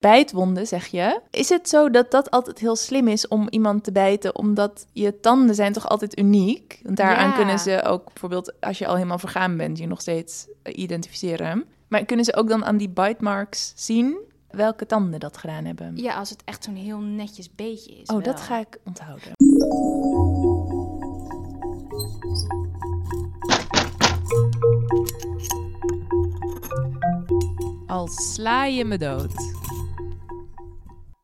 bijtwonden, zeg je. Is het zo dat dat altijd heel slim is om iemand te bijten, omdat je tanden zijn toch altijd uniek? Want daaraan Ja. kunnen ze ook, bijvoorbeeld als je al helemaal vergaan bent, je nog steeds eh, identificeren. Maar kunnen ze ook dan aan die bite marks zien welke tanden dat gedaan hebben? Ja, als het echt zo'n heel netjes beetje is. oh, wel. dat ga ik onthouden. Al sla je me dood.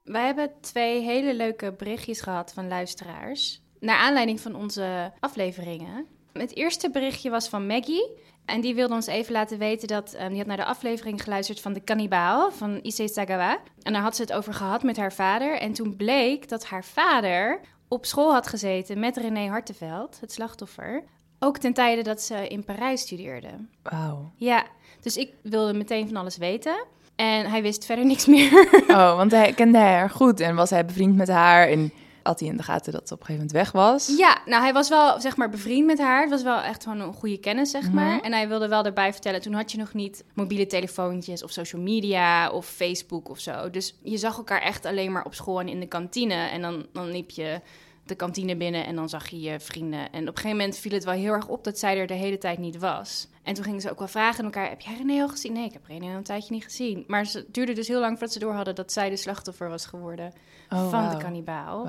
Wij hebben twee hele leuke berichtjes gehad van luisteraars. Naar aanleiding van onze afleveringen. Het eerste berichtje was van Maggie. En die wilde ons even laten weten dat... ehm, die had naar de aflevering geluisterd van De Kannibaal van Issei Sagawa. En daar had ze het over gehad met haar vader. En toen bleek dat haar vader op school had gezeten met René Hartenveld, het slachtoffer. Ook ten tijde dat ze in Parijs studeerde. Wauw. Ja, dus ik wilde meteen van alles weten. En hij wist verder niks meer. Oh, want hij kende haar goed en was hij bevriend met haar en had hij in de gaten dat ze op een gegeven moment weg was. Ja, nou hij was wel zeg maar bevriend met haar. Het was wel echt gewoon een goede kennis, zeg maar. Mhm. En hij wilde wel erbij vertellen, toen had je nog niet mobiele telefoontjes of social media of Facebook of zo. Dus je zag elkaar echt alleen maar op school en in de kantine. En dan, dan liep je de kantine binnen en dan zag je je vrienden. En op een gegeven moment viel het wel heel erg op dat zij er de hele tijd niet was. En toen gingen ze ook wel vragen aan elkaar, heb jij René al gezien? Nee, ik heb René al een tijdje niet gezien. Maar het duurde dus heel lang voordat ze door hadden dat zij de slachtoffer was geworden Oh, van de kannibaal.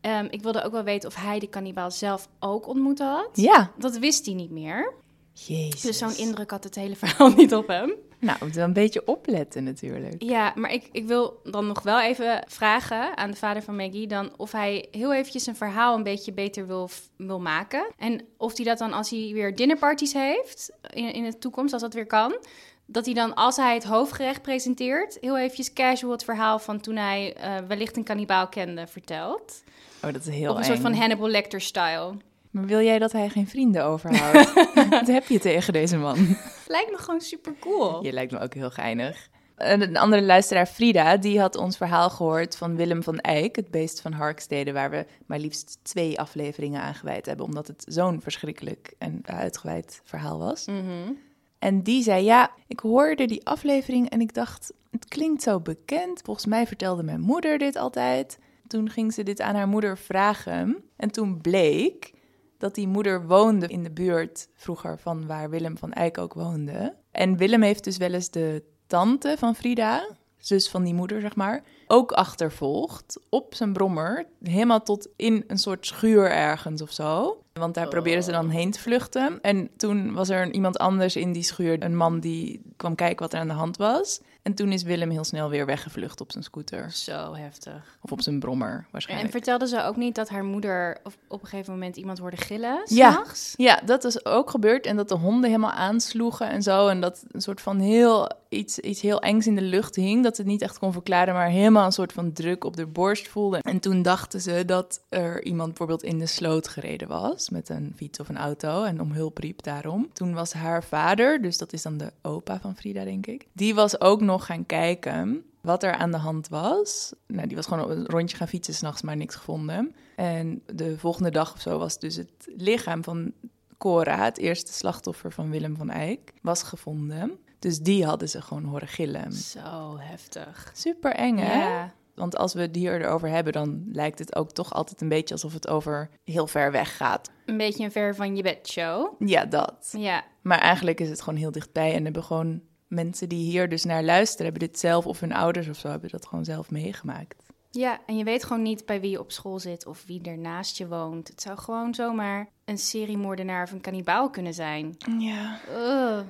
Ehm, ik wilde ook wel weten of hij de kannibaal zelf ook ontmoet had. Ja. Dat wist hij niet meer. Jezus. Dus zo'n indruk had het hele verhaal niet op hem. Nou, moet wel een beetje opletten natuurlijk. Ja, maar ik, ik wil dan nog wel even vragen aan de vader van Maggie... dan of hij heel eventjes zijn verhaal een beetje beter wil, wil maken. En of hij dat dan als hij weer dinnerparties heeft in, in de toekomst, als dat weer kan... dat hij dan, als hij het hoofdgerecht presenteert... heel eventjes casual het verhaal van toen hij eh, wellicht een kannibaal kende vertelt. Oh, dat is heel Op een eng. soort van Hannibal Lecter-style. Maar wil jij dat hij geen vrienden overhoudt? Wat heb je tegen deze man? Lijkt me gewoon super cool. Je lijkt me ook heel geinig. En Een andere luisteraar, Frida, die had ons verhaal gehoord van Willem van Eyck, het beest van Harkstede, waar we maar liefst twee afleveringen aan gewijd hebben, omdat het zo'n verschrikkelijk en uitgewijd verhaal was. Mhm. En die zei, ja, ik hoorde die aflevering en ik dacht, het klinkt zo bekend. Volgens mij vertelde mijn moeder dit altijd. Toen ging ze dit aan haar moeder vragen. En toen bleek dat die moeder woonde in de buurt vroeger van waar Willem van Eyck ook woonde. En Willem heeft dus wel eens de tante van Frida, zus van die moeder zeg maar, ook achtervolgd op zijn brommer, helemaal tot in een soort schuur ergens of zo. Want daar probeerden ze dan heen te vluchten. En toen was er iemand anders in die schuur, een man die kwam kijken wat er aan de hand was. En toen is Willem heel snel weer weggevlucht op zijn scooter. Zo heftig. Of op zijn brommer, En waarschijnlijk. vertelde ze ook niet dat haar moeder op, op een gegeven moment iemand hoorde gillen? Ja. s'nachts? Ja, dat is ook gebeurd. En dat de honden helemaal aansloegen en zo. En dat een soort van heel iets, iets heel engs in de lucht hing. Dat het niet echt kon verklaren, maar helemaal een soort van druk op de borst voelde. En toen dachten ze dat er iemand bijvoorbeeld in de sloot gereden was. Met een fiets of een auto. En om hulp riep daarom. Toen was haar vader, dus dat is dan de opa van Frida, denk ik. Die was ook nog gaan kijken wat er aan de hand was. Nou, die was gewoon een rondje gaan fietsen s'nachts, maar niks gevonden. En de volgende dag of zo was dus het lichaam van Cora, het eerste slachtoffer van Willem van Eyck, was gevonden. Dus die hadden ze gewoon horen gillen. Zo heftig. Super eng, hè? Ja. Want als we het hier erover hebben, dan lijkt het ook toch altijd een beetje alsof het over heel ver weg gaat. Een beetje een ver van je bed show. Ja, dat. Ja. Maar eigenlijk is het gewoon heel dichtbij en hebben gewoon mensen die hier dus naar luisteren, hebben dit zelf of hun ouders of zo, hebben dat gewoon zelf meegemaakt. Ja, en je weet gewoon niet bij wie je op school zit of wie er naast je woont. Het zou gewoon zomaar een seriemoordenaar of een kannibaal kunnen zijn. Ja. Ugh.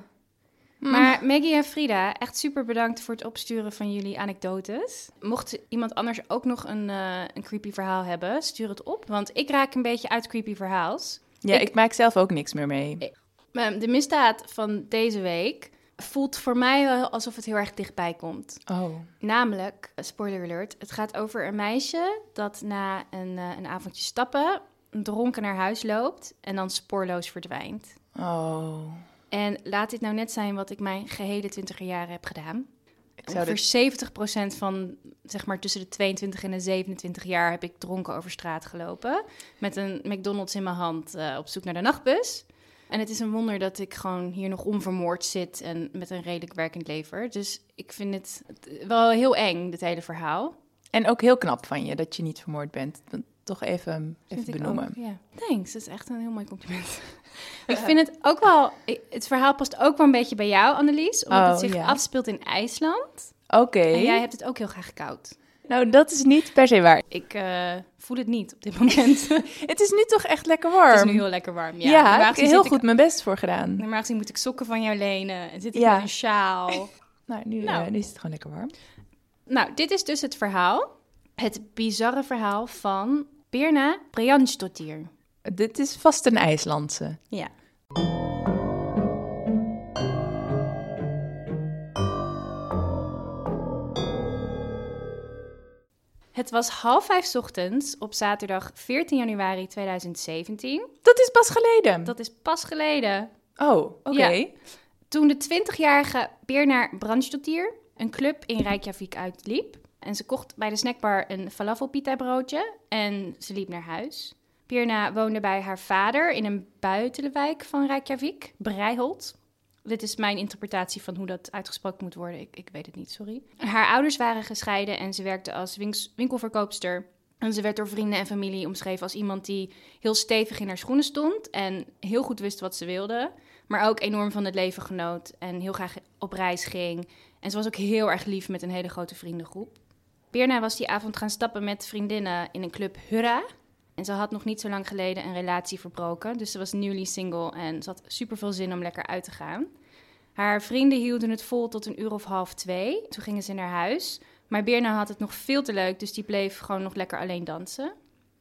Maar Maggie en Frida, echt super bedankt voor het opsturen van jullie anekdotes. Mocht iemand anders ook nog een, eh, een creepy verhaal hebben, stuur het op. Want ik raak een beetje uit creepy verhaals. Ja, Ik- ik, maak zelf ook niks meer mee. Maar de misdaad van deze week voelt voor mij wel alsof het heel erg dichtbij komt. Oh. Namelijk, spoiler alert, het gaat over een meisje dat na een, eh, een avondje stappen dronken naar huis loopt en dan spoorloos verdwijnt. Oh. En laat dit nou net zijn wat ik mijn gehele twintiger jaren heb gedaan. Ongeveer dit... 70% van, zeg maar, tussen de 22 en de 27 jaar heb ik dronken over straat gelopen. Met een McDonald's in mijn hand eh, op zoek naar de nachtbus. En het is een wonder dat ik gewoon hier nog onvermoord zit en met een redelijk werkend lever. Dus ik vind het wel heel eng, dit hele verhaal. En ook heel knap van je dat je niet vermoord bent. Toch even, even Vind benoemen. ook, ja. Thanks, dat is echt een heel mooi compliment. ik vind het ook wel... Het verhaal past ook wel een beetje bij jou, Annelies. Omdat Oh, het zich ja. afspeelt in IJsland. Oké. En jij hebt het ook heel graag koud. Nou, dat is niet per se waar. Ik eh, voel het niet op dit moment. Het is nu toch echt lekker warm. het is nu heel lekker warm. Ja, Ja, ik heb heel goed mijn best voor gedaan. Normaal gezien moet ik sokken van jou lenen. En zit ik Ja. met een sjaal. Nou, nu, Nou. eh, nu is het gewoon lekker warm. nou, dit is dus het verhaal. Het bizarre verhaal van Birna Brianstottir. Dit is vast een IJslandse. Ja. Het was half vijf ochtends op zaterdag 14 januari 2017. Dat is pas geleden. Dat is pas geleden. Oh, oké. Ja. Toen de 20-jarige Birna Brandstottir een club in Reykjavik uitliep. En ze kocht bij de snackbar een falafelpita broodje en ze liep naar huis. Birna woonde bij haar vader in een buitenwijk van Reykjavik, Breiholt. Dit is mijn interpretatie van hoe dat uitgesproken moet worden. Ik, ik weet het niet, sorry. Haar ouders waren gescheiden en ze werkte als winkelverkoopster. En ze werd door vrienden en familie omschreven als iemand die heel stevig in haar schoenen stond en heel goed wist wat ze wilde. Maar ook enorm van het leven genoot en heel graag op reis ging. En ze was ook heel erg lief met een hele grote vriendengroep. Birna was die avond gaan stappen met vriendinnen in een club Hurra. En ze had nog niet zo lang geleden een relatie verbroken. Dus ze was newly single en ze had super veel zin om lekker uit te gaan. Haar vrienden hielden het vol tot een uur of half twee. Toen gingen ze naar huis. Maar Birna had het nog veel te leuk, dus die bleef gewoon nog lekker alleen dansen.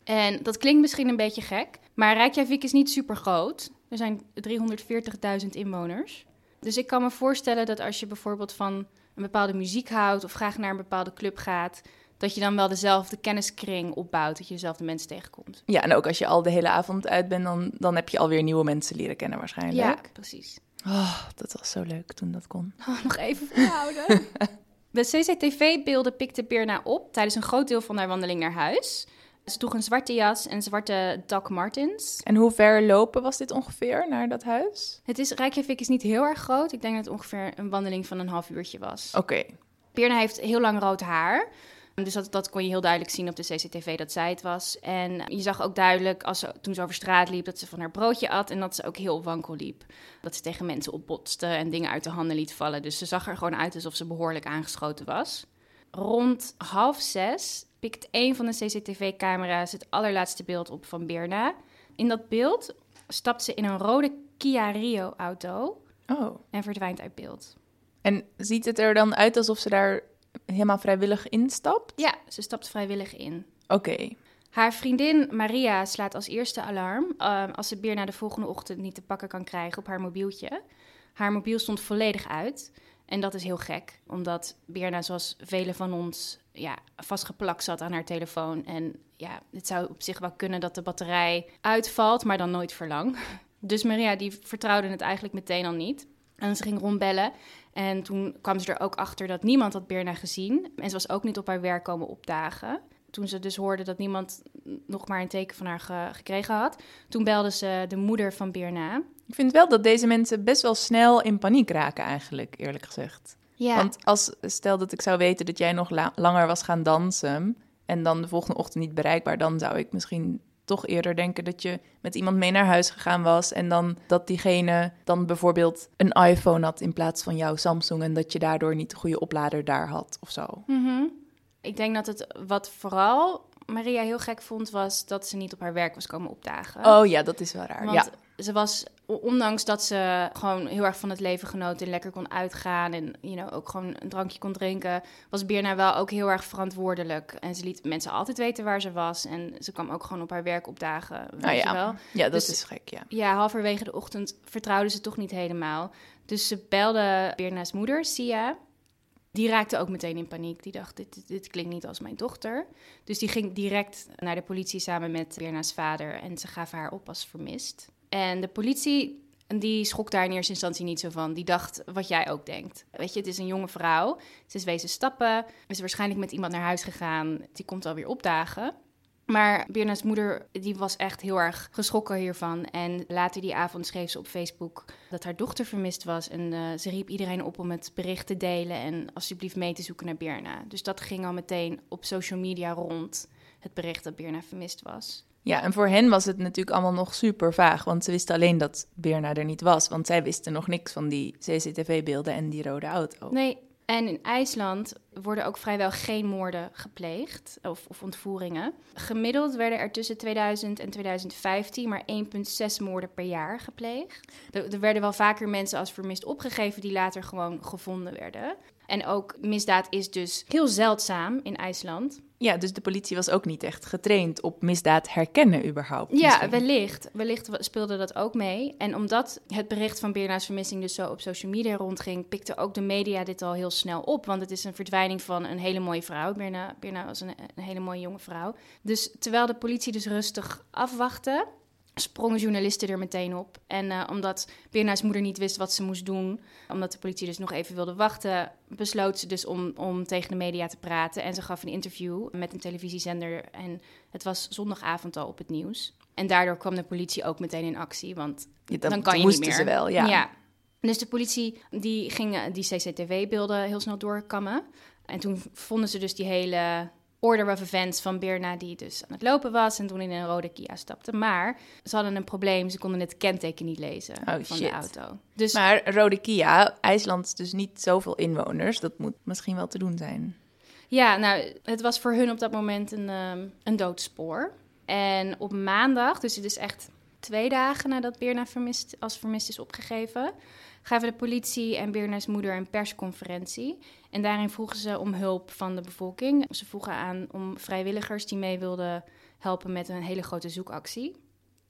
En dat klinkt misschien een beetje gek, maar Reykjavik is niet super groot. Er zijn 340.000 inwoners. Dus ik kan me voorstellen dat als je bijvoorbeeld van een bepaalde muziek houdt of graag naar een bepaalde club gaat, dat je dan wel dezelfde kenniskring opbouwt, dat je dezelfde mensen tegenkomt. Ja, en ook als je al de hele avond uit bent, dan, dan heb je alweer nieuwe mensen leren kennen waarschijnlijk. precies. Oh, dat was zo leuk toen dat kon. Oh, nog even volhouden. De CCTV-beelden pikte Birna op tijdens een groot deel van haar wandeling naar huis. Ze droeg een zwarte jas en zwarte Doc Martens. En hoe ver lopen was dit ongeveer naar dat huis? Het is, Reykjavik is niet heel erg groot. Ik denk dat het ongeveer een wandeling van een half uurtje was. Oké. Birna heeft heel lang rood haar. Dus dat, dat kon je heel duidelijk zien op de CCTV dat zij het was. En je zag ook duidelijk als ze, toen ze over straat liep dat ze van haar broodje at en dat ze ook heel wankel liep. Dat ze tegen mensen opbotste en dingen uit de handen liet vallen. Dus ze zag er gewoon uit alsof ze behoorlijk aangeschoten was. Rond half zes pikt een van de CCTV-camera's het allerlaatste beeld op van Birna. In dat beeld stapt ze in een rode Kia Rio-auto Oh. en verdwijnt uit beeld. En ziet het er dan uit alsof ze daar helemaal vrijwillig instapt? Ja, ze stapt vrijwillig in. Oké. Haar vriendin Maria slaat als eerste alarm ehm, als ze Birna de volgende ochtend niet te pakken kan krijgen op haar mobieltje. Haar mobiel stond volledig uit. En dat is heel gek, omdat Birna, zoals velen van ons, ja, vastgeplakt zat aan haar telefoon. En ja, het zou op zich wel kunnen dat de batterij uitvalt, maar dan nooit voor lang. Dus Maria, die vertrouwde het eigenlijk meteen al niet. En ze ging rondbellen. En toen kwam ze er ook achter dat niemand had Birna gezien. En ze was ook niet op haar werk komen opdagen. Toen ze dus hoorde dat niemand nog maar een teken van haar ge- gekregen had, toen belde ze de moeder van Birna. Ik vind wel dat deze mensen best wel snel in paniek raken eigenlijk, eerlijk gezegd. Ja, Want als, stel dat ik zou weten dat jij nog la- langer was gaan dansen... en dan de volgende ochtend niet bereikbaar... dan zou ik misschien toch eerder denken dat je met iemand mee naar huis gegaan was... en dan dat diegene dan bijvoorbeeld een iPhone had in plaats van jouw Samsung... en dat je daardoor niet de goede oplader daar had of zo. Mhm. Ik denk dat het wat vooral Maria heel gek vond, was dat ze niet op haar werk was komen opdagen. Oh ja, dat is wel raar. Want ja. ze was, ondanks dat ze gewoon heel erg van het leven genoot en lekker kon uitgaan en you know, ook gewoon een drankje kon drinken, was Birna wel ook heel erg verantwoordelijk. En ze liet mensen altijd weten waar ze was en ze kwam ook gewoon op haar werk opdagen. Weet Nou je ja. wel? ja, dat Dus- is gek, ja. Ja, halverwege de ochtend vertrouwde ze toch niet helemaal. Dus ze belde Birna's moeder, Sia. Die raakte ook meteen in paniek. Die dacht, dit, dit, dit klinkt niet als mijn dochter. Dus die ging direct naar de politie samen met Birna's vader. En ze gaven haar op als vermist. En de politie, die schrok daar in eerste instantie niet zo van. Die dacht wat jij ook denkt. Weet je, het is een jonge vrouw. Ze is wezen stappen. Is waarschijnlijk met iemand naar huis gegaan. Die komt alweer opdagen. Maar Birna's moeder die was echt heel erg geschrokken hiervan. En later die avond schreef ze op Facebook dat haar dochter vermist was. En uh, ze riep iedereen op om het bericht te delen en alsjeblieft mee te zoeken naar Birna. Dus dat ging al meteen op social media rond, het bericht dat Birna vermist was. Ja, en voor hen was het natuurlijk allemaal nog super vaag, want ze wisten alleen dat Birna er niet was, want zij wisten nog niks van die CCTV-beelden en die rode auto. Nee, en in IJsland worden ook vrijwel geen moorden gepleegd of, of, ontvoeringen. Gemiddeld werden er tussen 2000 en 2015 maar 1,6 moorden per jaar gepleegd. Er, er, werden wel vaker mensen als vermist opgegeven die later gewoon gevonden werden. En ook misdaad is dus heel zeldzaam in IJsland. Ja, dus de politie was ook niet echt getraind op misdaad herkennen überhaupt. Ja, wellicht. Wellicht speelde dat ook mee. En omdat het bericht van Birna's vermissing dus zo op social media rondging, pikte ook de media dit al heel snel op. Want het is een verdwijning van een hele mooie vrouw. Birna, Birna was een, een hele mooie jonge vrouw. Dus terwijl de politie dus rustig afwachtte, sprongen journalisten er meteen op. En uh, omdat Birna's moeder niet wist wat ze moest doen, omdat de politie dus nog even wilde wachten, besloot ze dus om, om tegen de media te praten. En ze gaf een interview met een televisiezender. En het was zondagavond al op het nieuws. En daardoor kwam de politie ook meteen in actie, want dan kan je niet meer. ze wel, ja. ja. Dus de politie die ging die CCTV-beelden heel snel doorkammen. En toen vonden ze dus die hele order of events van Birna, die dus aan het lopen was en toen in een rode Kia stapte. Maar ze hadden een probleem, ze konden het kenteken niet lezen oh, van shit. de auto. Dus... Maar rode Kia, IJsland dus niet zoveel inwoners, dat moet misschien wel te doen zijn. Ja, nou, het was voor hun op dat moment een, um, een doodspoor. En op maandag, dus het is echt twee dagen nadat Birna vermist, als vermist is opgegeven, gaven de politie en Birna's moeder een persconferentie. En daarin vroegen ze om hulp van de bevolking. Ze vroegen aan om vrijwilligers die mee wilden helpen met een hele grote zoekactie.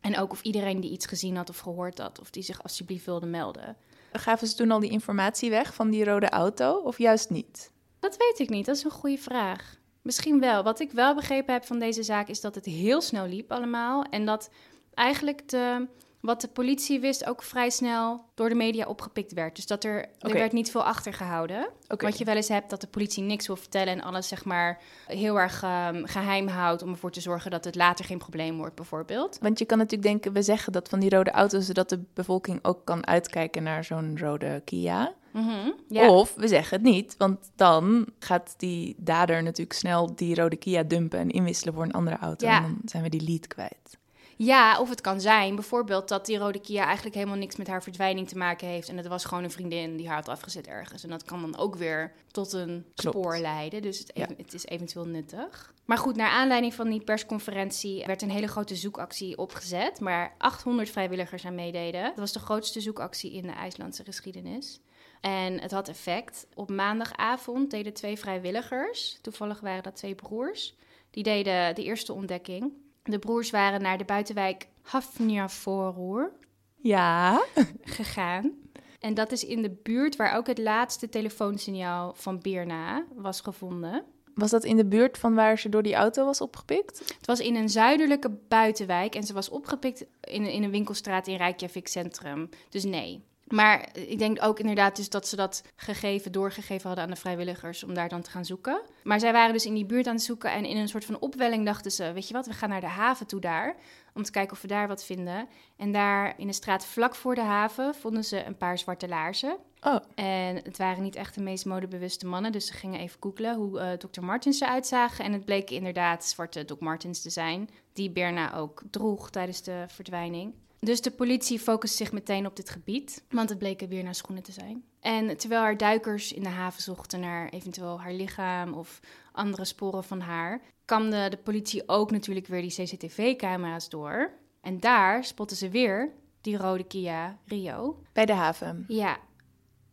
En ook of iedereen die iets gezien had of gehoord had, of die zich alsjeblieft wilde melden. Gaven ze toen al die informatie weg van die rode auto, of juist niet? Dat weet ik niet, dat is een goede vraag. Misschien wel. Wat ik wel begrepen heb van deze zaak is dat het heel snel liep allemaal. En dat eigenlijk de wat de politie wist ook vrij snel door de media opgepikt werd. Dus dat er, er werd niet veel achtergehouden. Okay. Wat je wel eens hebt, dat de politie niks wil vertellen en alles zeg maar heel erg um, geheim houdt om ervoor te zorgen dat het later geen probleem wordt, bijvoorbeeld. Want je kan natuurlijk denken, we zeggen dat van die rode auto's, zodat de bevolking ook kan uitkijken naar zo'n rode Kia. Mm -hmm, ja. Of we zeggen het niet, want dan gaat die dader natuurlijk snel die rode Kia dumpen en inwisselen voor een andere auto. Ja. En dan zijn we die lead kwijt. Ja, of het kan zijn bijvoorbeeld dat die rode Kia eigenlijk helemaal niks met haar verdwijning te maken heeft. En het was gewoon een vriendin die haar had afgezet ergens. En dat kan dan ook weer tot een Klopt. spoor leiden. Dus het, Ja. het is eventueel nuttig. Maar goed, naar aanleiding van die persconferentie werd een hele grote zoekactie opgezet. Waar 800 vrijwilligers aan meededen. Dat was de grootste zoekactie in de IJslandse geschiedenis. En het had effect. Op maandagavond deden twee vrijwilligers, toevallig waren dat twee broers, die deden de eerste ontdekking. De broers waren naar de buitenwijk Hafnarfjörður Ja. gegaan. En dat is in de buurt waar ook het laatste telefoonsignaal van Birna was gevonden. Was dat in de buurt van waar ze door die auto was opgepikt? Het was in een zuidelijke buitenwijk en ze was opgepikt in, in een winkelstraat in Reykjavik Centrum. Dus nee. Maar ik denk ook inderdaad dus dat ze dat gegeven doorgegeven hadden aan de vrijwilligers om daar dan te gaan zoeken. Maar zij waren dus in die buurt aan het zoeken en in een soort van opwelling dachten ze, weet je wat, we gaan naar de haven toe daar om te kijken of we daar wat vinden. En daar in de straat vlak voor de haven vonden ze een paar zwarte laarzen. Oh, En het waren niet echt de meest modebewuste mannen, dus ze gingen even googlen hoe eh Dr. Martens eruit zagen. En het bleken inderdaad zwarte Doc Martens te zijn, die Berna ook droeg tijdens de verdwijning. Dus de politie focust zich meteen op dit gebied, want het bleken weer naar schoenen te zijn. En terwijl er duikers in de haven zochten naar eventueel haar lichaam of andere sporen van haar, kamde de politie ook natuurlijk weer die CCTV-camera's door. En daar spotten ze weer die rode Kia Rio. bij de haven. Ja,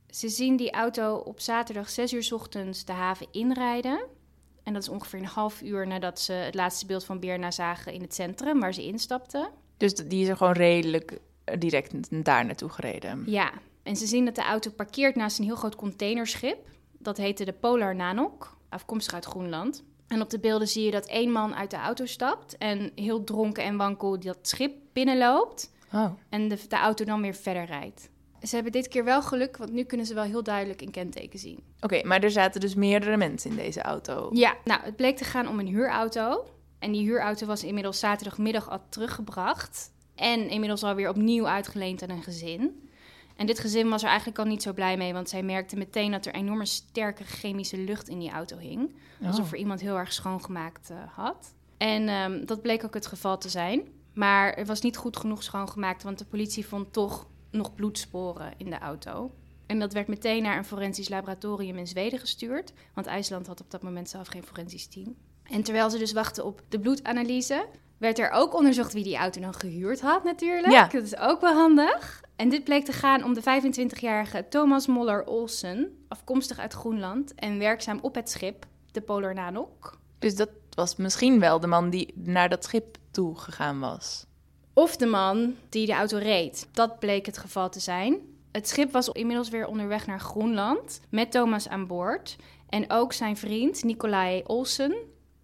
ze zien die auto op zaterdag 6 uur 's ochtends de haven inrijden. En dat is ongeveer een half uur nadat ze het laatste beeld van Birna zagen in het centrum waar ze instapten. Dus die is er gewoon redelijk eh, direct daar naartoe gereden. Ja, en ze zien dat de auto parkeert naast een heel groot containerschip. Dat heette de Polar Nanok, afkomstig uit Groenland. En op de beelden zie je dat één man uit de auto stapt en heel dronken en wankel dat schip binnenloopt. Oh. En de, de auto dan weer verder rijdt. Ze hebben dit keer wel geluk, want nu kunnen ze wel heel duidelijk een kenteken zien. Oké, maar er zaten dus meerdere mensen in deze auto. Ja, nou, het bleek te gaan om een huurauto. En die huurauto was inmiddels zaterdagmiddag al teruggebracht. En inmiddels alweer opnieuw uitgeleend aan een gezin. En dit gezin was er eigenlijk al niet zo blij mee, want zij merkte meteen dat er enorme sterke chemische lucht in die auto hing. Alsof Oh. er iemand heel erg schoongemaakt eh, had. En ehm, dat bleek ook het geval te zijn. Maar het was niet goed genoeg schoongemaakt, want de politie vond toch nog bloedsporen in de auto. En dat werd meteen naar een forensisch laboratorium in Zweden gestuurd, want IJsland had op dat moment zelf geen forensisch team. En terwijl ze dus wachten op de bloedanalyse, werd er ook onderzocht wie die auto dan gehuurd had natuurlijk. Ja. Dat is ook wel handig. En dit bleek te gaan om de 25-jarige Thomas Moller Olsen, afkomstig uit Groenland en werkzaam op het schip, de Polar Nanok. Dus dat was misschien wel de man die naar dat schip toe gegaan was. Of de man die de auto reed. Dat bleek het geval te zijn. Het schip was inmiddels weer onderweg naar Groenland met Thomas aan boord. En ook zijn vriend Nicolai Olsen.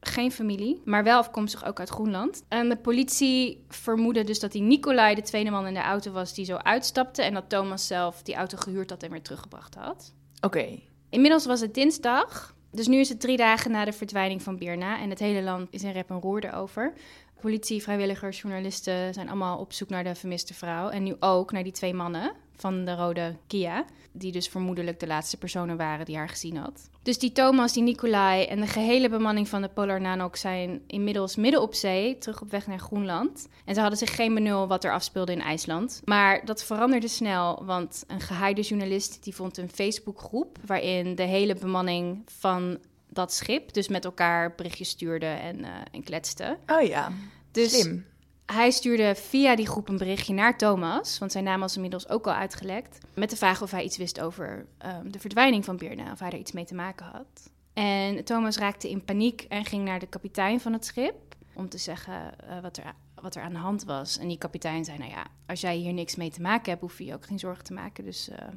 Geen familie, maar wel afkomstig ook uit Groenland. En de politie vermoedde dus dat die Nicolai de tweede man in de auto was die zo uitstapte. En dat Thomas zelf die auto gehuurd had en weer teruggebracht had. Oké. Inmiddels was het dinsdag. Dus nu is het drie dagen na de verdwijning van Birna. En het hele land is in rep en roer erover. Politie, vrijwilligers, journalisten zijn allemaal op zoek naar de vermiste vrouw. En nu ook naar die twee mannen van de rode Kia. Die dus vermoedelijk de laatste personen waren die haar gezien had. Dus die Thomas, die Nicolai en de gehele bemanning van de Polar Nanok zijn inmiddels midden op zee, terug op weg naar Groenland. En ze hadden zich geen benul wat er afspeelde in IJsland. Maar dat veranderde snel, want een geheide journalist die vond een Facebookgroep waarin de hele bemanning van dat schip dus met elkaar berichtjes stuurde en, eh, en kletste. Oh ja, Dus slim. Hij stuurde via die groep een berichtje naar Thomas, want zijn naam was inmiddels ook al uitgelekt, met de vraag of hij iets wist over ehm, de verdwijning van Birna, of hij er iets mee te maken had. En Thomas raakte in paniek en ging naar de kapitein van het schip om te zeggen eh, wat, er, wat er aan de hand was. En die kapitein zei, nou ja, als jij hier niks mee te maken hebt, hoef je je ook geen zorgen te maken, dus eh,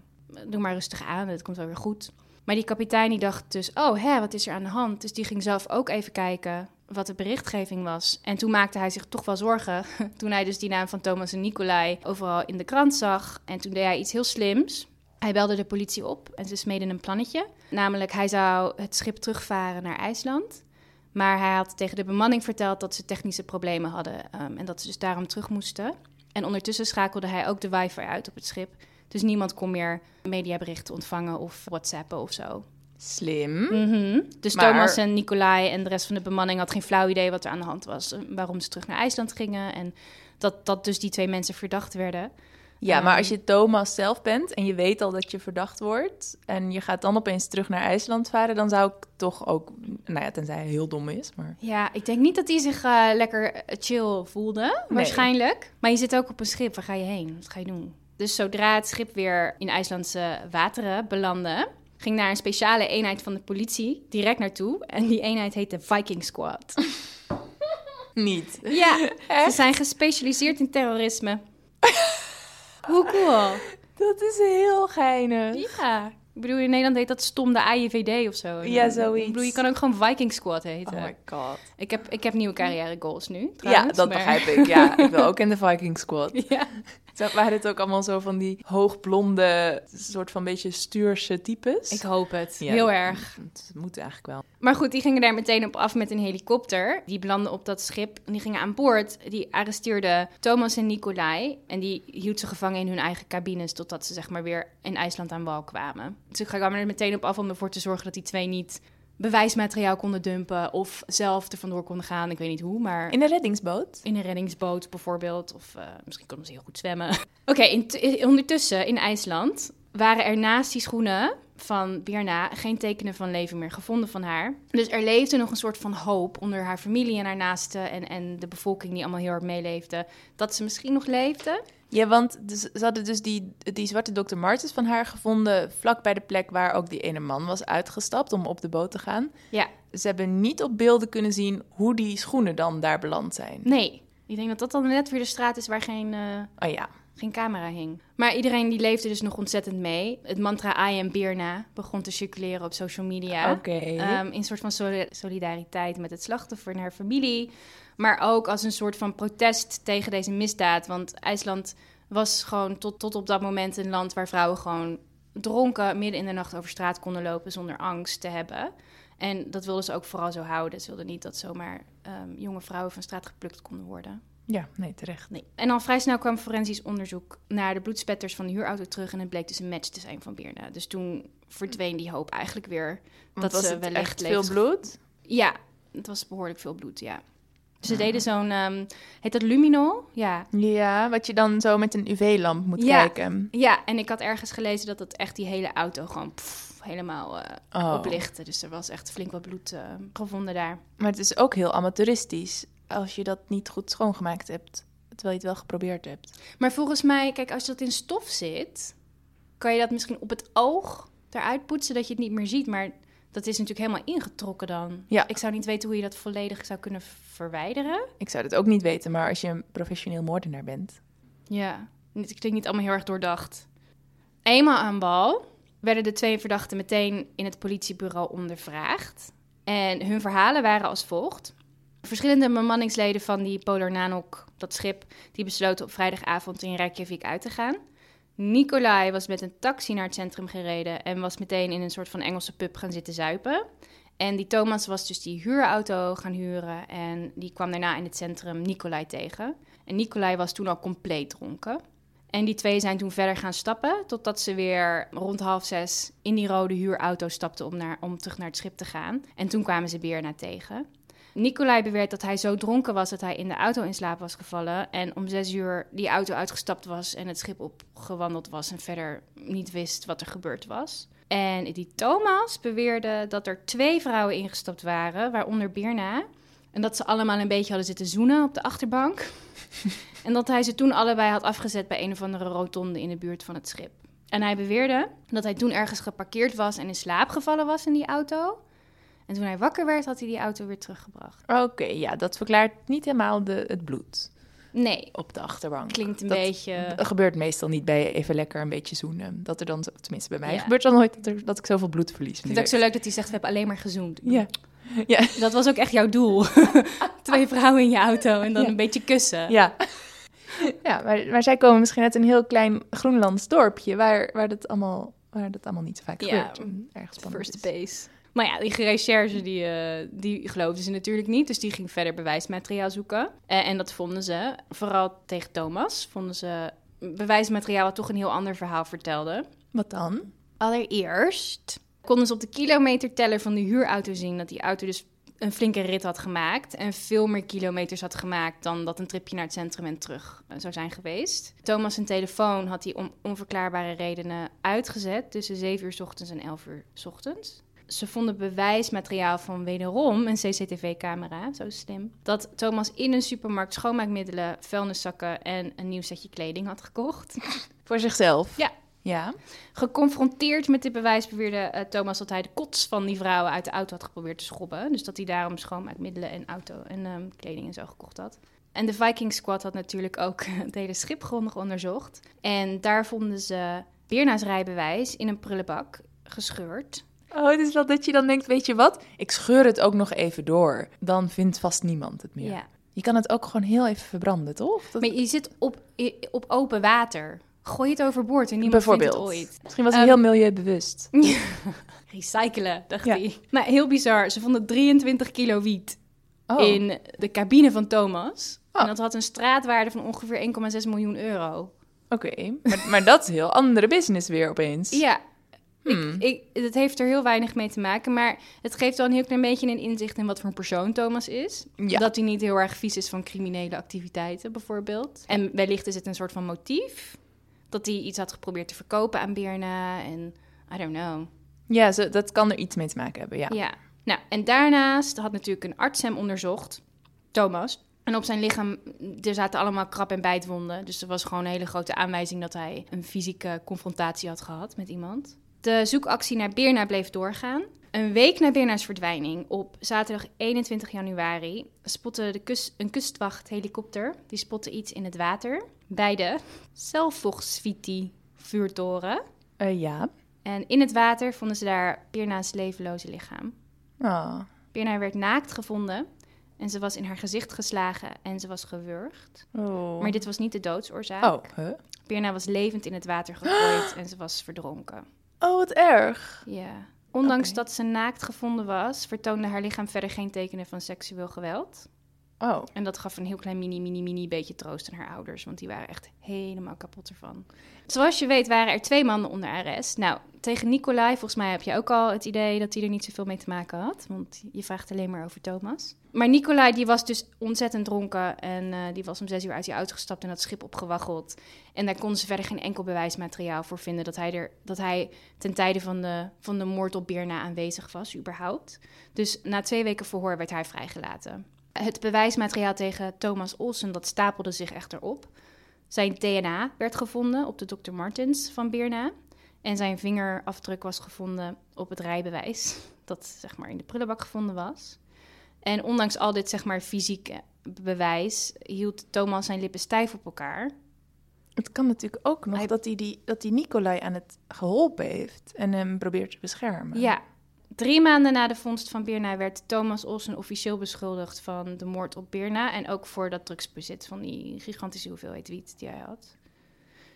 doe maar rustig aan, het komt wel weer goed. Maar die kapitein die dacht dus, oh hè, wat is er aan de hand? Dus die ging zelf ook even kijken wat de berichtgeving was. En toen maakte hij zich toch wel zorgen. Toen hij dus die naam van Thomas en Nicolai overal in de krant zag. En toen deed hij iets heel slims. Hij belde de politie op en ze smeden een plannetje. Namelijk, hij zou het schip terugvaren naar IJsland. Maar hij had tegen de bemanning verteld dat ze technische problemen hadden. ehm, en dat ze dus daarom terug moesten. En ondertussen schakelde hij ook de wifi uit op het schip. Dus niemand kon meer mediaberichten ontvangen of whatsappen of zo. Slim. Mhm. Dus Maar- Thomas en Nicolai en de rest van de bemanning had geen flauw idee wat er aan de hand was. eh, Waarom ze terug naar IJsland gingen. En dat, dat dus die twee mensen verdacht werden. Ja, maar Ehm, als je Thomas zelf bent en je weet al dat je verdacht wordt... en je gaat dan opeens terug naar IJsland varen... dan zou ik toch ook... Nou ja, tenzij hij heel dom is, maar... Ja, ik denk niet dat hij zich eh, lekker chill voelde, waarschijnlijk. Maar je zit ook op een schip, waar ga je heen? Wat ga je doen? Dus zodra het schip weer in IJslandse wateren belandde... ging naar een speciale eenheid van de politie direct naartoe. En die eenheid heet de Viking Squad. Niet. Ja, ze zijn gespecialiseerd in terrorisme. Hoe cool. Dat is heel geinig. Ja. Ik bedoel, in Nederland heet dat stom de AIVD of zo. Ja, zoiets. Ik bedoel, je kan ook gewoon Viking Squad heten. Oh my god. ik, heb, ik heb nieuwe carrière goals nu, Ja, trouwens, dat maar- begrijp ik. Ja, ik wil ook in de Viking Squad. Ja. Waren het ook allemaal zo van die hoogblonde, soort van beetje stuurse types? Ik hoop het. Ja, Heel erg. Het moet eigenlijk wel. Maar goed, die gingen daar meteen op af met een helikopter. Die belandden op dat schip en die gingen aan boord. Die arresteerden Thomas en Nicolai. En die hield ze gevangen in hun eigen cabines... totdat ze zeg maar weer in IJsland aan wal kwamen. Dus ik kwamen er meteen op af om ervoor te zorgen... dat die twee niet bewijsmateriaal konden dumpen... of zelf er vandoor konden gaan. Ik weet niet hoe, maar... In de reddingsboot? In een reddingsboot bijvoorbeeld. Of eh, misschien konden ze heel goed zwemmen. Oké, ondertussen in IJsland waren er naast die schoenen van Birna geen tekenen van leven meer gevonden van haar. Dus er leefde nog een soort van hoop onder haar familie en haar naasten en, en de bevolking die allemaal heel hard meeleefde. Dat ze misschien nog leefde. Ja, want dus, ze hadden dus die, die zwarte Dr. Martens van haar gevonden... vlak bij de plek waar ook die ene man was uitgestapt om op de boot te gaan. Ja, Ze hebben niet op beelden kunnen zien hoe die schoenen dan daar beland zijn. nee. Ik denk dat dat dan net weer de straat is waar geen, eh, Oh ja. Geen camera hing. Maar iedereen die leefde dus nog ontzettend mee. Het mantra I am Birna begon te circuleren op social media. Oké. Ehm, in een soort van soli- solidariteit met het slachtoffer en haar familie. Maar ook als een soort van protest tegen deze misdaad. Want IJsland was gewoon tot, tot op dat moment een land waar vrouwen gewoon dronken midden in de nacht over straat konden lopen zonder angst te hebben. En dat wilden ze ook vooral zo houden. Ze wilden niet dat zomaar ehm, jonge vrouwen van straat geplukt konden worden. Ja, nee, terecht. Nee. En dan vrij snel kwam forensisch onderzoek naar de bloedspetters van de huurauto terug. En het bleek dus een match te zijn van Birna. Dus toen verdween die hoop eigenlijk weer. Want dat was ze het wellicht echt veel bloed? Ja, het was behoorlijk veel bloed, ja. Ze Ja. deden zo'n, ehm, heet dat luminol? Ja. Ja, wat je dan zo met een UV-lamp moet Ja. kijken. Ja, en ik had ergens gelezen dat het echt die hele auto gewoon pff, helemaal eh, Oh. oplichtte. Dus er was echt flink wat bloed eh, gevonden daar. Maar het is ook heel amateuristisch als je dat niet goed schoongemaakt hebt. Terwijl je het wel geprobeerd hebt. Maar volgens mij, kijk, als dat in stof zit, kan je dat misschien op het oog eruit poetsen dat je het niet meer ziet. Maar dat is natuurlijk helemaal ingetrokken dan. Ja. Ik zou niet weten hoe je dat volledig zou kunnen verwijderen. Ik zou het ook niet weten, maar als je een professioneel moordenaar bent. Ja, het klinkt niet allemaal heel erg doordacht. Eenmaal aan bal werden de twee verdachten meteen in het politiebureau ondervraagd. En hun verhalen waren als volgt. Verschillende bemanningsleden van die Polar Nanok, dat schip, die besloten op vrijdagavond in Reykjavik uit te gaan. Nicolai was met een taxi naar het centrum gereden en was meteen in een soort van Engelse pub gaan zitten zuipen. En die Thomas was dus die huurauto gaan huren en die kwam daarna in het centrum Nicolai tegen. En Nicolai was toen al compleet dronken. En die twee zijn toen verder gaan stappen, totdat ze weer rond half zes in die rode huurauto stapten om, naar, om terug naar het schip te gaan. En toen kwamen ze Birna tegen. Nicolai beweert dat hij zo dronken was dat hij in de auto in slaap was gevallen. En om zes uur die auto uitgestapt was en het schip opgewandeld was en verder niet wist wat er gebeurd was. En die Thomas beweerde dat er twee vrouwen ingestapt waren, waaronder Birna. En dat ze allemaal een beetje hadden zitten zoenen op de achterbank. en dat hij ze toen allebei had afgezet bij een of andere rotonde in de buurt van het schip. En hij beweerde dat hij toen ergens geparkeerd was en in slaap gevallen was in die auto. En toen hij wakker werd, had hij die auto weer teruggebracht. Oké, ja, dat verklaart niet helemaal de, het bloed Nee, op de achterbank. klinkt een Dat beetje... Gebeurt meestal niet bij even lekker een beetje zoenen. Dat er dan, tenminste bij mij, Ja. gebeurt dan nooit dat, er, dat ik zoveel bloed verlies. Ik vind het ook zo leuk dat hij zegt, we hebben alleen maar gezoend. Ja. Ja. Dat was ook echt jouw doel. Twee vrouwen in je auto en dan Ja. een beetje kussen. Ja. Ja, maar, maar zij komen misschien uit een heel klein Groenlands dorpje waar, waar, dat, allemaal, waar dat allemaal niet zo vaak Ja, gebeurt. Erg spannend First base. Maar ja, die recherche die, eh, die geloofden ze natuurlijk niet. Dus die ging verder bewijsmateriaal zoeken. Eh, en dat vonden ze, vooral tegen Thomas, vonden ze bewijsmateriaal wat toch een heel ander verhaal vertelde. Wat dan? Allereerst konden ze op de kilometerteller van de huurauto zien dat die auto dus een flinke rit had gemaakt en veel meer kilometers had gemaakt dan dat een tripje naar het centrum en terug eh, zou zijn geweest. Thomas zijn telefoon had hij om onverklaarbare redenen uitgezet tussen 7 uur 's ochtends en 11 uur 's ochtends. Ze vonden bewijsmateriaal van wederom een CCTV-camera, zo slim, dat Thomas in een supermarkt schoonmaakmiddelen, vuilniszakken en een nieuw setje kleding had gekocht. Voor zichzelf? Ja. Ja. Geconfronteerd met dit bewijs beweerde eh, Thomas dat hij de kots van die vrouwen uit de auto had geprobeerd te schobben. Dus dat hij daarom schoonmaakmiddelen en auto en ehm, kleding en zo gekocht had. En de Viking Squad had natuurlijk ook het hele schip grondig onderzocht. En daar vonden ze Birna's rijbewijs in een prullenbak gescheurd. Oh, het is wel dat je dan denkt, weet je wat? Ik scheur het ook nog even door. Dan vindt vast niemand het meer. Ja. Je kan het ook gewoon heel even verbranden, toch? Dat- Maar je zit op, op open water. Gooi het overboord en niemand vindt het ooit. Misschien was hij Ehm, heel milieubewust. Recyclen, dacht Ja. hij. Maar heel bizar, ze vonden 23 kilo wiet Oh. in de cabine van Thomas. Oh. En dat had een straatwaarde van ongeveer 1,6 miljoen euro. Oké, maar, maar dat is heel andere business weer opeens. Ja, Hmm. ik, het heeft er heel weinig mee te maken. Maar het geeft wel een heel klein beetje een inzicht in wat voor een persoon Thomas is. Ja. Dat hij niet heel erg vies is van criminele activiteiten, bijvoorbeeld. En wellicht is het een soort van motief. Dat hij iets had geprobeerd te verkopen aan Birna. En I don't know. Ja, zo, dat kan er iets mee te maken hebben, ja. Ja. Nou, en daarnaast had natuurlijk een arts hem onderzocht, Thomas. En op zijn lichaam, er zaten allemaal krab- en bijtwonden. Dus er was gewoon een hele grote aanwijzing dat hij een fysieke confrontatie had gehad met iemand. De zoekactie naar Birna bleef doorgaan. Een week na Birna's verdwijning, op zaterdag 21 januari, spotte de kust, een kustwachthelikopter. Die spotte iets in het water bij de Selfogsviti vuurtoren. Eh, ja. En in het water vonden ze daar Birna's levenloze lichaam. Oh. Birna werd naakt gevonden en ze was in haar gezicht geslagen en ze was gewurgd. Oh. Maar dit was niet de doodsoorzaak. Oh, huh? Birna was levend in het water gegooid en ze was verdronken. Oh, wat erg. Ja. Ondanks dat ze naakt gevonden was, vertoonde haar lichaam verder geen tekenen van seksueel geweld. Oh, En dat gaf een heel klein mini, mini, mini beetje troost aan haar ouders, want die waren echt helemaal kapot ervan. Zoals je weet waren er twee mannen onder arrest. Nou, tegen Nicolai, volgens mij heb je ook al het idee dat hij er niet zoveel mee te maken had, want je vraagt alleen maar over Thomas. Maar Nicolai die was dus ontzettend dronken en eh, die was om zes uur uit die auto gestapt en dat schip opgewaggeld. En daar konden ze verder geen enkel bewijsmateriaal voor vinden dat hij, er, dat hij ten tijde van de, van de moord op Birna aanwezig was, überhaupt. Dus na twee weken verhoor werd hij vrijgelaten. Het bewijsmateriaal tegen Thomas Olsen dat stapelde zich echter op. Zijn DNA werd gevonden op de Dr. Martens van Birna. En zijn vingerafdruk was gevonden op het rijbewijs, dat zeg maar in de prullenbak gevonden was. En ondanks al dit zeg maar fysiek bewijs hield Thomas zijn lippen stijf op elkaar. het kan natuurlijk ook nog Hij- dat hij die, dat die Nicolai aan het geholpen heeft en hem probeert te beschermen. Ja. Drie maanden na de vondst van Birna werd Thomas Olsen officieel beschuldigd van de moord op Birna. En ook voor dat drugsbezit van die gigantische hoeveelheid wiet die hij had.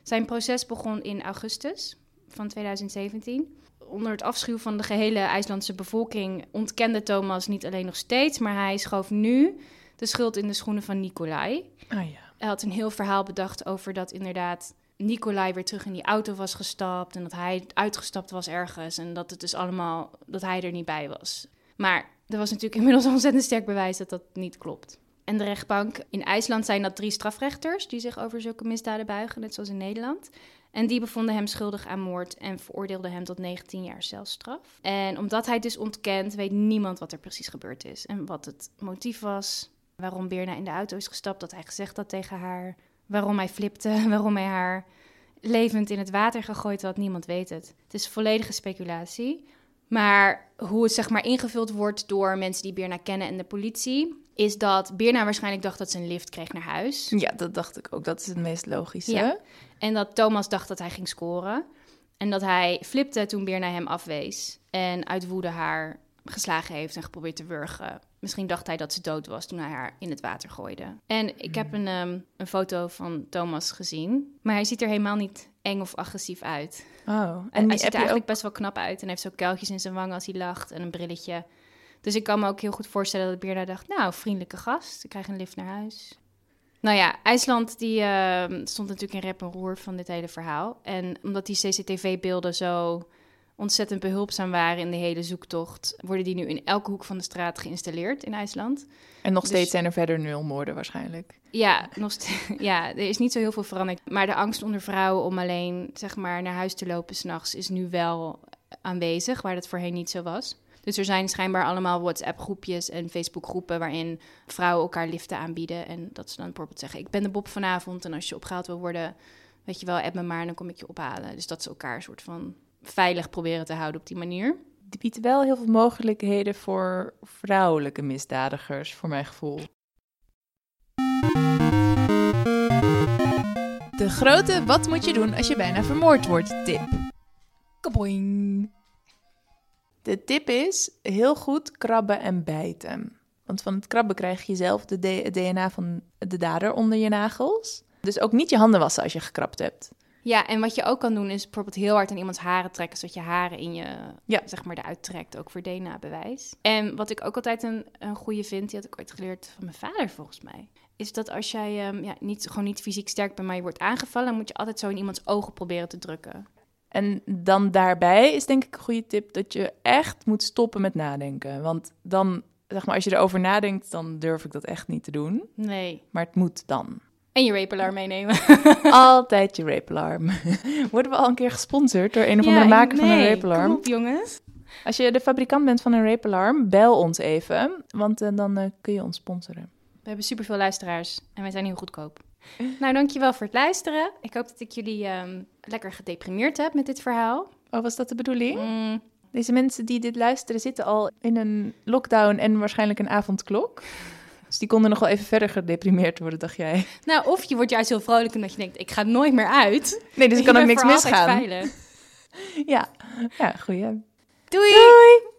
Zijn proces begon in augustus van 2017. Onder het afschuw van de gehele IJslandse bevolking ontkende Thomas niet alleen nog steeds, maar hij schoof nu de schuld in de schoenen van Nicolai. Ah ja. Hij had een heel verhaal bedacht over dat inderdaad Nicolai weer terug in die auto was gestapt en dat hij uitgestapt was ergens en dat het dus allemaal dat hij er niet bij was. Maar er was natuurlijk inmiddels ontzettend sterk bewijs dat dat niet klopt. En de rechtbank in IJsland zijn dat drie strafrechters die zich over zulke misdaden buigen, net zoals in Nederland. En die bevonden hem schuldig aan moord en veroordeelden hem tot 19 jaar celstraf. En omdat hij dus ontkent, weet niemand wat er precies gebeurd is en wat het motief was, waarom Birna in de auto is gestapt, dat hij gezegd had tegen haar, waarom hij flipte, waarom hij haar levend in het water gegooid had, niemand weet het. Het is volledige speculatie. Maar hoe het zeg maar ingevuld wordt door mensen die Birna kennen en de politie, is dat Birna waarschijnlijk dacht dat ze een lift kreeg naar huis. ja, dat dacht ik ook. Dat is het meest logische. Ja. En dat Thomas dacht dat hij ging scoren. En dat hij flipte toen Birna hem afwees. En uit woede haar geslagen heeft en geprobeerd te wurgen. Misschien dacht hij dat ze dood was toen hij haar in het water gooide. En ik heb een, ehm, een foto van Thomas gezien. Maar hij ziet er helemaal niet eng of agressief uit. Oh, En hij ziet er eigenlijk ook... best wel knap uit. En heeft zo kuiltjes in zijn wangen als hij lacht en een brilletje. Dus ik kan me ook heel goed voorstellen dat Birna dacht... nou, vriendelijke gast, ik krijg een lift naar huis. Nou ja, IJsland die, ehm, stond natuurlijk in rep en roer van dit hele verhaal. En omdat die CCTV-beelden zo ontzettend behulpzaam waren in de hele zoektocht... worden die nu in elke hoek van de straat geïnstalleerd in IJsland. En nog dus- steeds zijn er verder nul moorden waarschijnlijk. Ja, nog ja, er is niet zo heel veel veranderd. Maar de angst onder vrouwen om alleen zeg maar, naar huis te lopen s'nachts is nu wel aanwezig, waar dat voorheen niet zo was. Dus er zijn schijnbaar allemaal WhatsApp-groepjes en Facebook-groepen waarin vrouwen elkaar liften aanbieden. En dat ze dan bijvoorbeeld zeggen: Ik ben de Bob vanavond en als je opgehaald wil worden, weet je wel, app me maar en dan kom ik je ophalen. Dus dat ze elkaar een soort van veilig proberen te houden op die manier. Die biedt wel heel veel mogelijkheden voor vrouwelijke misdadigers, voor mijn gevoel. De grote wat moet je doen als je bijna vermoord wordt tip. Kaboing. De tip is heel goed krabben en bijten. Want van het krabben krijg je zelf de DNA van de dader onder je nagels. Dus ook niet je handen wassen als je gekrabt hebt. Ja, en wat je ook kan doen is bijvoorbeeld heel hard aan iemands haren trekken, zodat je haren in je, Ja. zeg maar, eruit trekt, ook voor DNA-bewijs. En wat ik ook altijd een, een goede vind, die had ik ooit geleerd van mijn vader volgens mij, is dat als jij ehm, ja, niet, gewoon niet fysiek sterk bent, maar je wordt aangevallen, dan moet je altijd zo in iemands ogen proberen te drukken. En dan daarbij is denk ik een goede tip dat je echt moet stoppen met nadenken. Want dan, zeg maar, als je erover nadenkt, dan durf ik dat echt niet te doen. Nee. Maar het moet dan. En je rape-alarm meenemen. Altijd je rape-alarm. Worden we al een keer gesponsord door een of andere Ja, maker van een nee, rape-alarm? Kom op, jongens. Als je de fabrikant bent van een rape-alarm, bel ons even. Want eh, dan eh, kun je ons sponsoren. We hebben superveel luisteraars en wij zijn heel goedkoop. Nou, dankjewel voor het luisteren. Ik hoop dat ik jullie ehm, lekker gedeprimeerd heb met dit verhaal. Oh, was dat de bedoeling? Mm, Deze mensen die dit luisteren zitten al in een lockdown en waarschijnlijk een avondklok. Dus die konden nog wel even verder gedeprimeerd worden, dacht jij? Nou, of je wordt juist heel vrolijk omdat je denkt, ik ga nooit meer uit. Nee, dus Je kan ook niks misgaan. Ja, ja goeie. Doei! Doei!